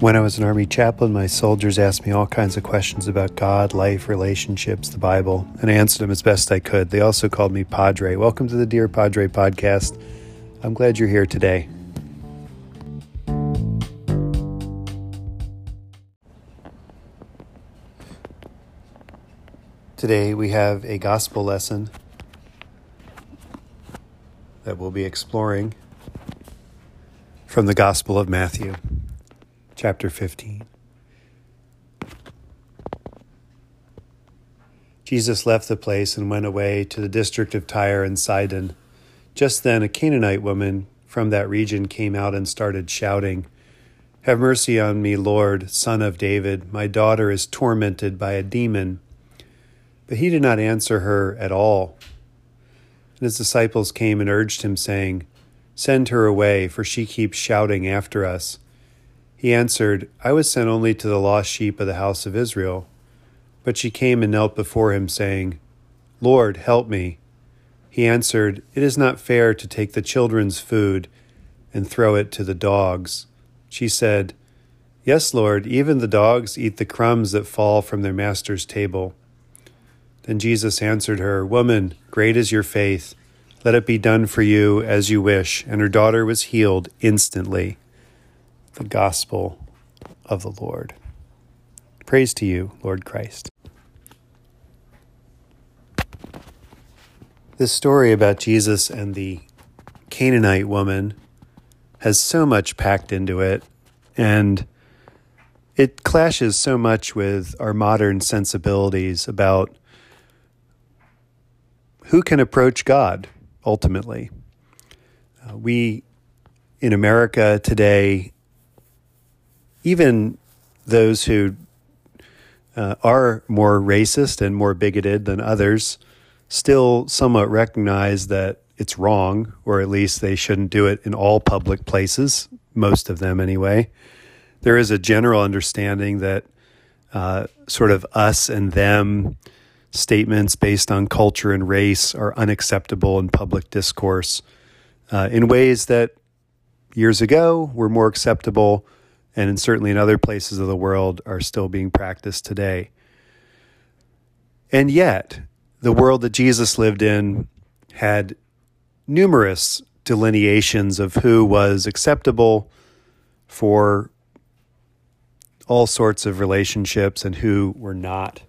When I was an Army chaplain, my soldiers asked me all kinds of questions about God, life, relationships, the Bible, and I answered them as best I could. They also called me Padre. Welcome to the Dear Padre podcast. I'm glad you're here today. Today we have a gospel lesson that we'll be exploring from the Gospel of Matthew chapter 15. Jesus left the place and went away to the district of Tyre and Sidon. Just then, a Canaanite woman from that region came out and started shouting, Have mercy on me, Lord, son of David. My daughter is tormented by a demon. But he did not answer her at all. And his disciples came and urged him, saying, Send her away, for she keeps shouting after us. He answered, I was sent only to the lost sheep of the house of Israel. But she came and knelt before him, saying, Lord, help me. He answered, It is not fair to take the children's food and throw it to the dogs. She said, Yes, Lord, even the dogs eat the crumbs that fall from their master's table. Then Jesus answered her, Woman, great is your faith. Let it be done for you as you wish. And her daughter was healed instantly the gospel of the Lord. Praise to you, Lord Christ. This story about Jesus and the Canaanite woman has so much packed into it, and it clashes so much with our modern sensibilities about who can approach God ultimately. Uh, we in America today even those who uh, are more racist and more bigoted than others still somewhat recognize that it's wrong, or at least they shouldn't do it in all public places, most of them anyway. There is a general understanding that uh, sort of us and them statements based on culture and race are unacceptable in public discourse uh, in ways that years ago were more acceptable and certainly in other places of the world are still being practiced today. And yet, the world that Jesus lived in had numerous delineations of who was acceptable for all sorts of relationships and who were not.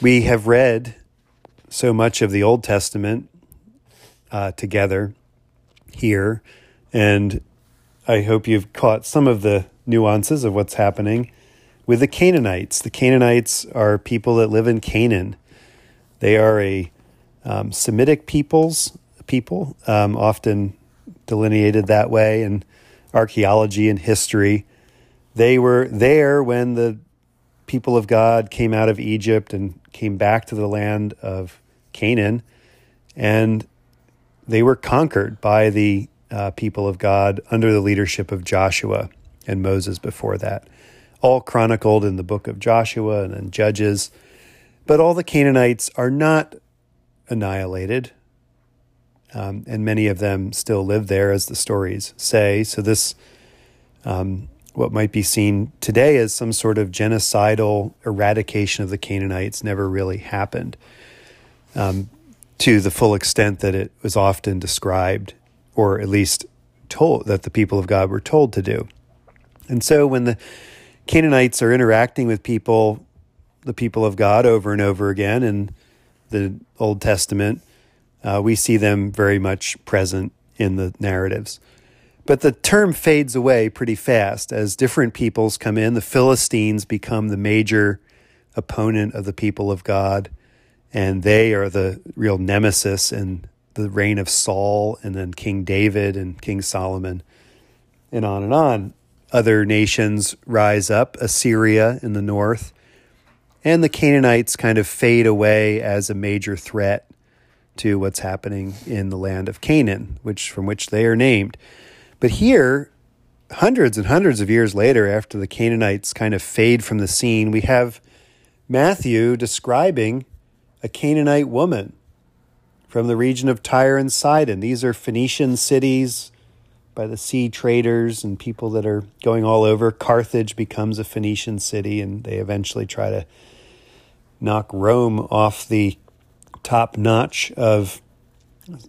We have read so much of the Old Testament uh, together here, and I hope you've caught some of the nuances of what's happening with the Canaanites. The Canaanites are people that live in Canaan. They are a um, Semitic peoples people, um, often delineated that way in archaeology and history. They were there when the people of God came out of Egypt and came back to the land of Canaan, and they were conquered by the uh, people of God under the leadership of Joshua and Moses before that. All chronicled in the book of Joshua and then Judges. But all the Canaanites are not annihilated, um, and many of them still live there, as the stories say. So, this, um, what might be seen today as some sort of genocidal eradication of the Canaanites, never really happened um, to the full extent that it was often described or at least told that the people of God were told to do. And so when the Canaanites are interacting with people, the people of God, over and over again in the Old Testament, uh, we see them very much present in the narratives. But the term fades away pretty fast as different peoples come in. The Philistines become the major opponent of the people of God, and they are the real nemesis in the reign of Saul and then King David and King Solomon and on and on. Other nations rise up, Assyria in the north, and the Canaanites kind of fade away as a major threat to what's happening in the land of Canaan, which from which they are named. But here, hundreds and hundreds of years later, after the Canaanites kind of fade from the scene, we have Matthew describing a Canaanite woman from the region of Tyre and Sidon. These are Phoenician cities, by the sea traders and people that are going all over. Carthage becomes a Phoenician city, and they eventually try to knock Rome off the top notch of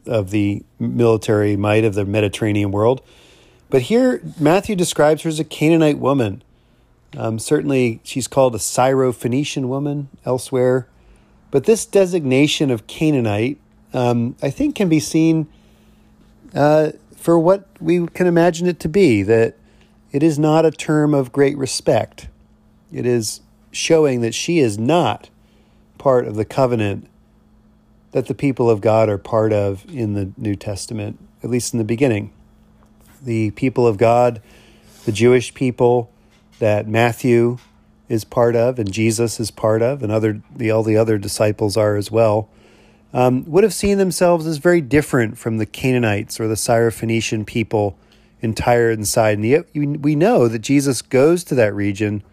of the military might of the Mediterranean world. But here, Matthew describes her as a Canaanite woman. Um, certainly, she's called a Syro-Phoenician woman elsewhere. But this designation of Canaanite, um, I think, can be seen uh, for what we can imagine it to be that it is not a term of great respect. It is showing that she is not part of the covenant that the people of God are part of in the New Testament, at least in the beginning. The people of God, the Jewish people that Matthew is part of and Jesus is part of, and other the all the other disciples are as well, um, would have seen themselves as very different from the Canaanites or the Syrophoenician people in Tyre and Sidon. Yet we know that Jesus goes to that region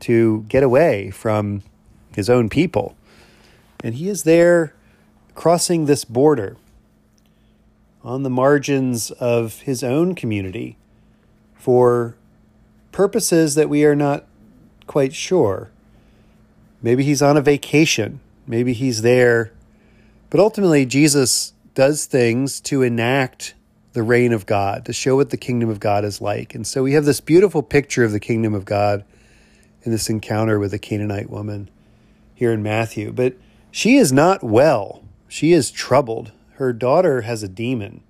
to get away from his own people, and he is there crossing this border on the margins of his own community for purposes that we are not quite sure. Maybe he's on a vacation, maybe he's there. But ultimately, Jesus does things to enact the reign of God, to show what the kingdom of God is like. And so we have this beautiful picture of the kingdom of God in this encounter with the Canaanite woman here in Matthew. But she is not well. She is troubled. Her daughter has a demon,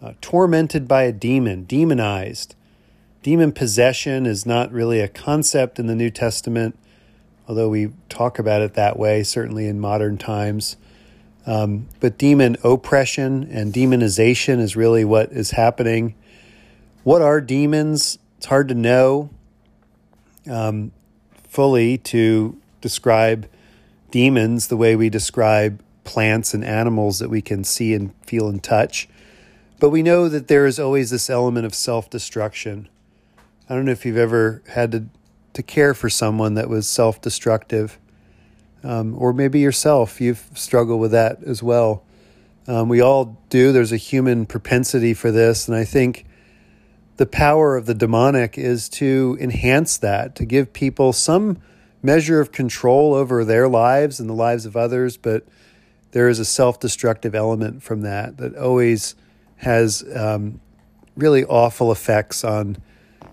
uh, tormented by a demon, demonized. Demon possession is not really a concept in the New Testament, although we talk about it that way, certainly in modern times. Um, but demon oppression and demonization is really what is happening. What are demons? It's hard to know um, fully to describe demons the way we describe plants and animals that we can see and feel and touch. But we know that there is always this element of self destruction. I don't know if you've ever had to, to care for someone that was self destructive, um, or maybe yourself, you've struggled with that as well. Um, we all do. There's a human propensity for this. And I think the power of the demonic is to enhance that, to give people some measure of control over their lives and the lives of others, but there is a self destructive element from that that always has um, really awful effects on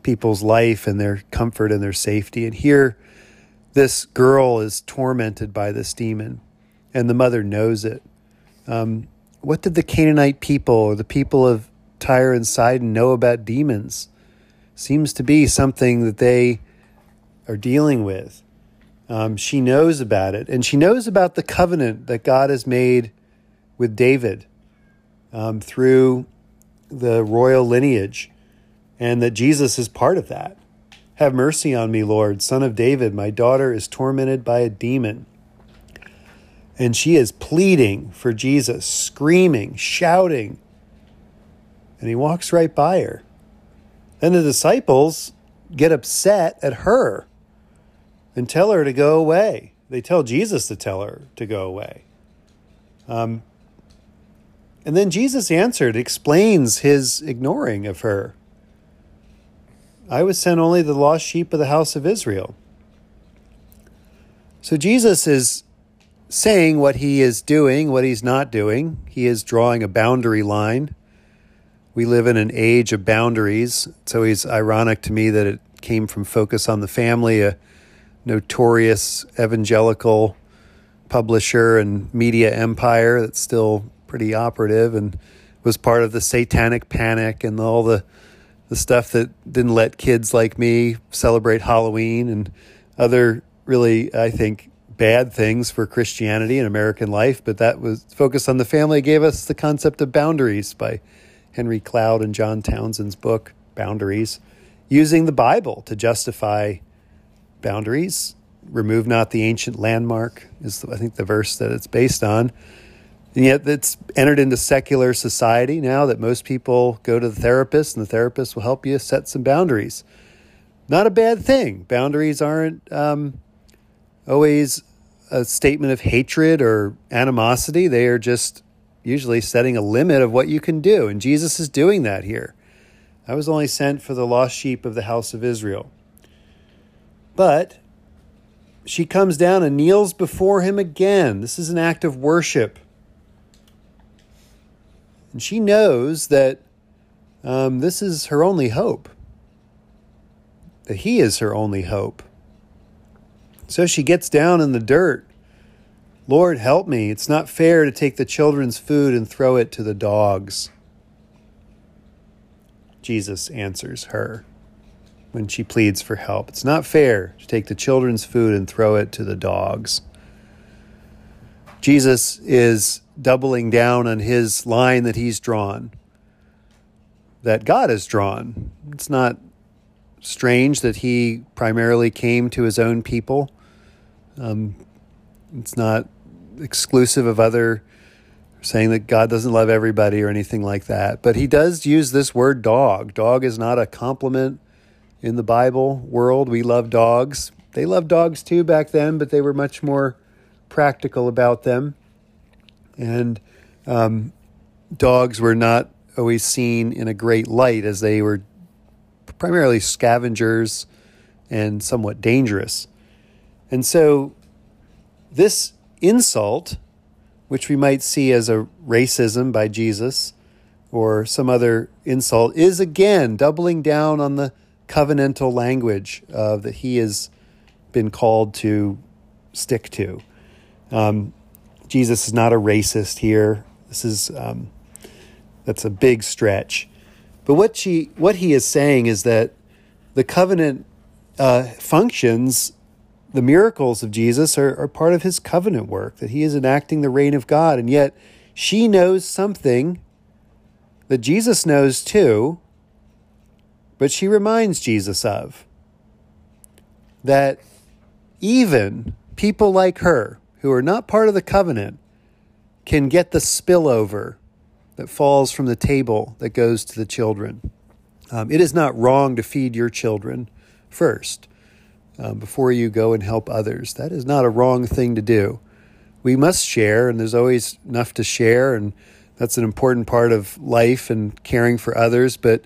people's life and their comfort and their safety. And here, this girl is tormented by this demon, and the mother knows it. Um, what did the Canaanite people or the people of Tyre and Sidon know about demons? Seems to be something that they are dealing with. Um, she knows about it, and she knows about the covenant that God has made with David um, through the royal lineage, and that Jesus is part of that. Have mercy on me, Lord, son of David. My daughter is tormented by a demon. And she is pleading for Jesus, screaming, shouting. And he walks right by her. Then the disciples get upset at her and tell her to go away. They tell Jesus to tell her to go away. Um, and then Jesus answered, explains his ignoring of her. I was sent only the lost sheep of the house of Israel. So Jesus is saying what he is doing, what he's not doing. He is drawing a boundary line. We live in an age of boundaries. So it's ironic to me that it came from Focus on the Family, a notorious evangelical publisher and media empire that's still pretty operative and was part of the satanic panic and all the the stuff that didn't let kids like me celebrate Halloween and other really I think bad things for Christianity and American life, but that was focused on the family gave us the concept of boundaries by Henry Cloud and John Townsend's book Boundaries, using the Bible to justify boundaries. Remove not the ancient landmark, is I think the verse that it's based on. And yet it's entered into secular society now that most people go to the therapist and the therapist will help you set some boundaries. Not a bad thing. Boundaries aren't um, always a statement of hatred or animosity. They are just usually setting a limit of what you can do. And Jesus is doing that here. I was only sent for the lost sheep of the house of Israel. But she comes down and kneels before him again. This is an act of worship. And she knows that um, this is her only hope, that he is her only hope. So she gets down in the dirt. Lord, help me. It's not fair to take the children's food and throw it to the dogs. Jesus answers her when she pleads for help. It's not fair to take the children's food and throw it to the dogs. Jesus is doubling down on his line that he's drawn, that God has drawn. It's not strange that he primarily came to his own people. Um, it's not exclusive of other saying that God doesn't love everybody or anything like that. But he does use this word dog. Dog is not a compliment in the Bible world. We love dogs. They loved dogs too back then, but they were much more practical about them. And um, dogs were not always seen in a great light as they were primarily scavengers and somewhat dangerous. And so this insult, which we might see as a racism by Jesus or some other insult, is again doubling down on the covenantal language uh, that he has been called to stick to. Um, Jesus is not a racist here. This is um, that's a big stretch. But what she what he is saying is that the covenant uh, functions, the miracles of Jesus are, are part of his covenant work. That he is enacting the reign of God, and yet she knows something that Jesus knows too but she reminds Jesus of that even people like her, who are not part of the covenant, can get the spillover that falls from the table that goes to the children. Um, it is not wrong to feed your children first um, before you go and help others. That is not a wrong thing to do. We must share, and there's always enough to share, and that's an important part of life and caring for others. But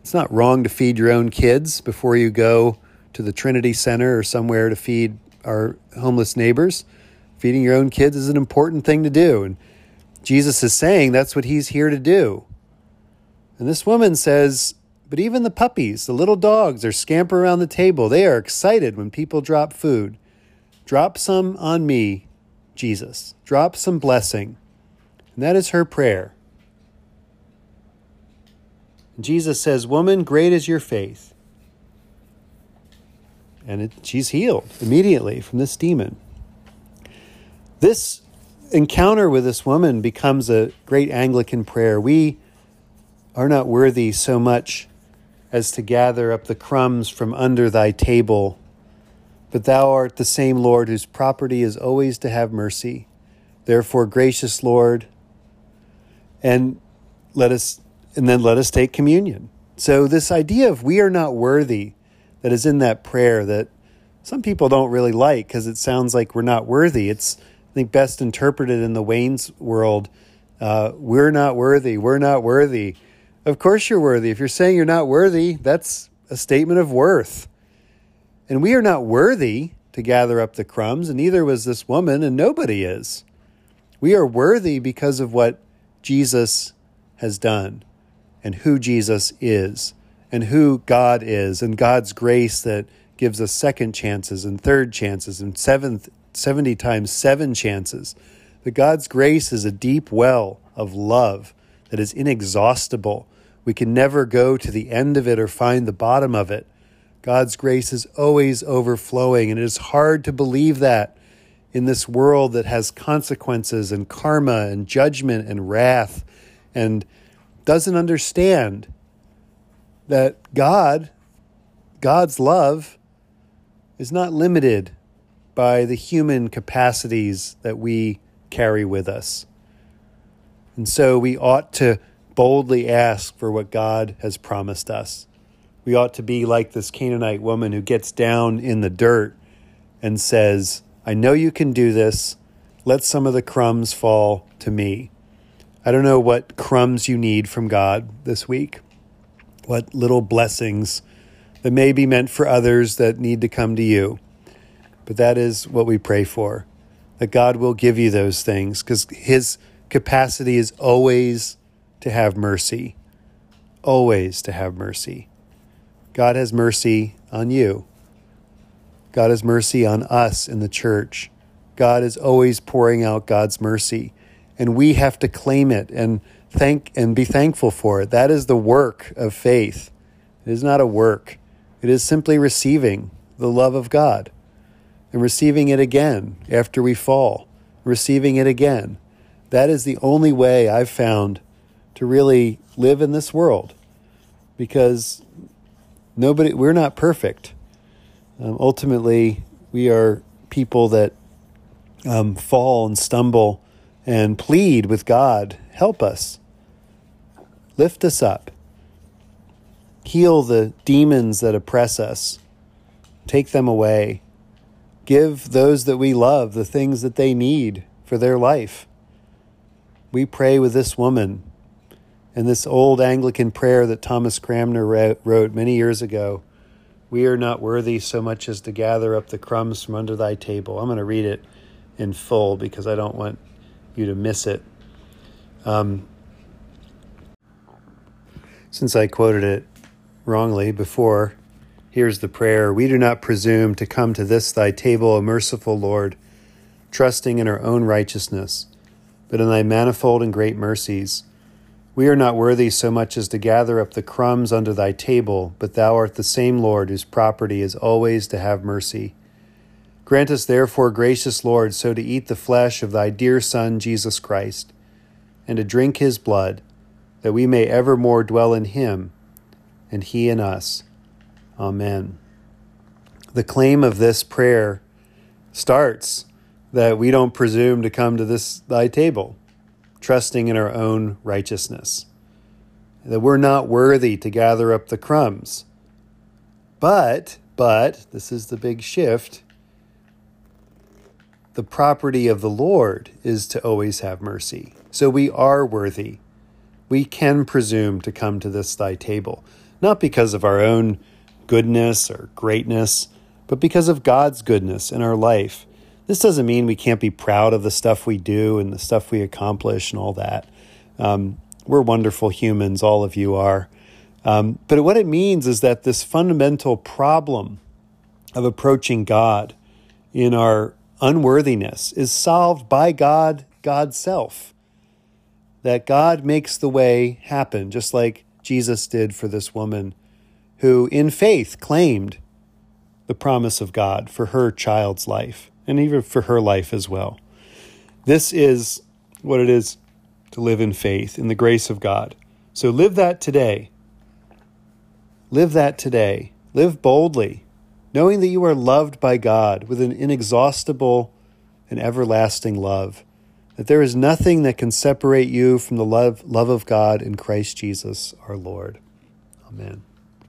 it's not wrong to feed your own kids before you go to the Trinity Center or somewhere to feed our homeless neighbors. Feeding your own kids is an important thing to do. And Jesus is saying that's what he's here to do. And this woman says, But even the puppies, the little dogs, are scamper around the table. They are excited when people drop food. Drop some on me, Jesus. Drop some blessing. And that is her prayer. Jesus says, Woman, great is your faith. And it, she's healed immediately from this demon. This encounter with this woman becomes a great Anglican prayer. We are not worthy so much as to gather up the crumbs from under thy table, but thou art the same Lord whose property is always to have mercy. Therefore, gracious Lord, and let us and then let us take communion. So, this idea of we are not worthy that is in that prayer that some people don't really like because it sounds like we're not worthy. It's, I think, best interpreted in the Wayne's world. Uh, we're not worthy. We're not worthy. Of course, you're worthy. If you're saying you're not worthy, that's a statement of worth. And we are not worthy to gather up the crumbs, and neither was this woman, and nobody is. We are worthy because of what Jesus has done and who Jesus is and who God is and God's grace that gives us second chances and third chances and seventh 70 times 7 chances. That God's grace is a deep well of love that is inexhaustible. We can never go to the end of it or find the bottom of it. God's grace is always overflowing, and it is hard to believe that in this world that has consequences and karma and judgment and wrath and doesn't understand that God, God's love, is not limited by the human capacities that we carry with us. And so we ought to boldly ask for what God has promised us. We ought to be like this Canaanite woman who gets down in the dirt and says, I know you can do this. Let some of the crumbs fall to me. I don't know what crumbs you need from God this week, what little blessings that may be meant for others that need to come to you. But that is what we pray for that God will give you those things because His capacity is always to have mercy, always to have mercy. God has mercy on you. God has mercy on us in the church. God is always pouring out God's mercy, and we have to claim it and thank and be thankful for it. That is the work of faith. It is not a work. It is simply receiving the love of God and receiving it again after we fall, receiving it again. That is the only way I've found to really live in this world because nobody, we're not perfect. Um, ultimately, we are people that um, fall and stumble and plead with God, help us, lift us up, heal the demons that oppress us, take them away, give those that we love the things that they need for their life. We pray with this woman and this old Anglican prayer that Thomas Cranmer wrote many years ago we are not worthy so much as to gather up the crumbs from under thy table. I'm going to read it in full because I don't want you to miss it. Um, since I quoted it wrongly before, here's the prayer We do not presume to come to this thy table, O merciful Lord, trusting in our own righteousness, but in thy manifold and great mercies we are not worthy so much as to gather up the crumbs under thy table, but thou art the same Lord whose property is always to have mercy. Grant us, therefore, gracious Lord, so to eat the flesh of thy dear Son, Jesus Christ, and to drink his blood, that we may evermore dwell in him, and he in us. Amen. The claim of this prayer starts that we don't presume to come to this thy table trusting in our own righteousness, that we're not worthy to gather up the crumbs. But, but, this is the big shift. The property of the Lord is to always have mercy. So we are worthy. We can presume to come to this thy table, not because of our own goodness or greatness, but because of God's goodness in our life this doesn't mean we can't be proud of the stuff we do and the stuff we accomplish and all that. Um, we're wonderful humans, all of you are. Um, but what it means is that this fundamental problem of approaching God in our unworthiness is solved by God, God's self. That God makes the way happen, just like Jesus did for this woman who, in faith, claimed the promise of God for her child's life and even for her life as well. This is what it is to live in faith, in the grace of God. So live that today. Live that today. Live boldly, knowing that you are loved by God with an inexhaustible and everlasting love, that there is nothing that can separate you from the love, love of God in Christ Jesus our Lord. Amen.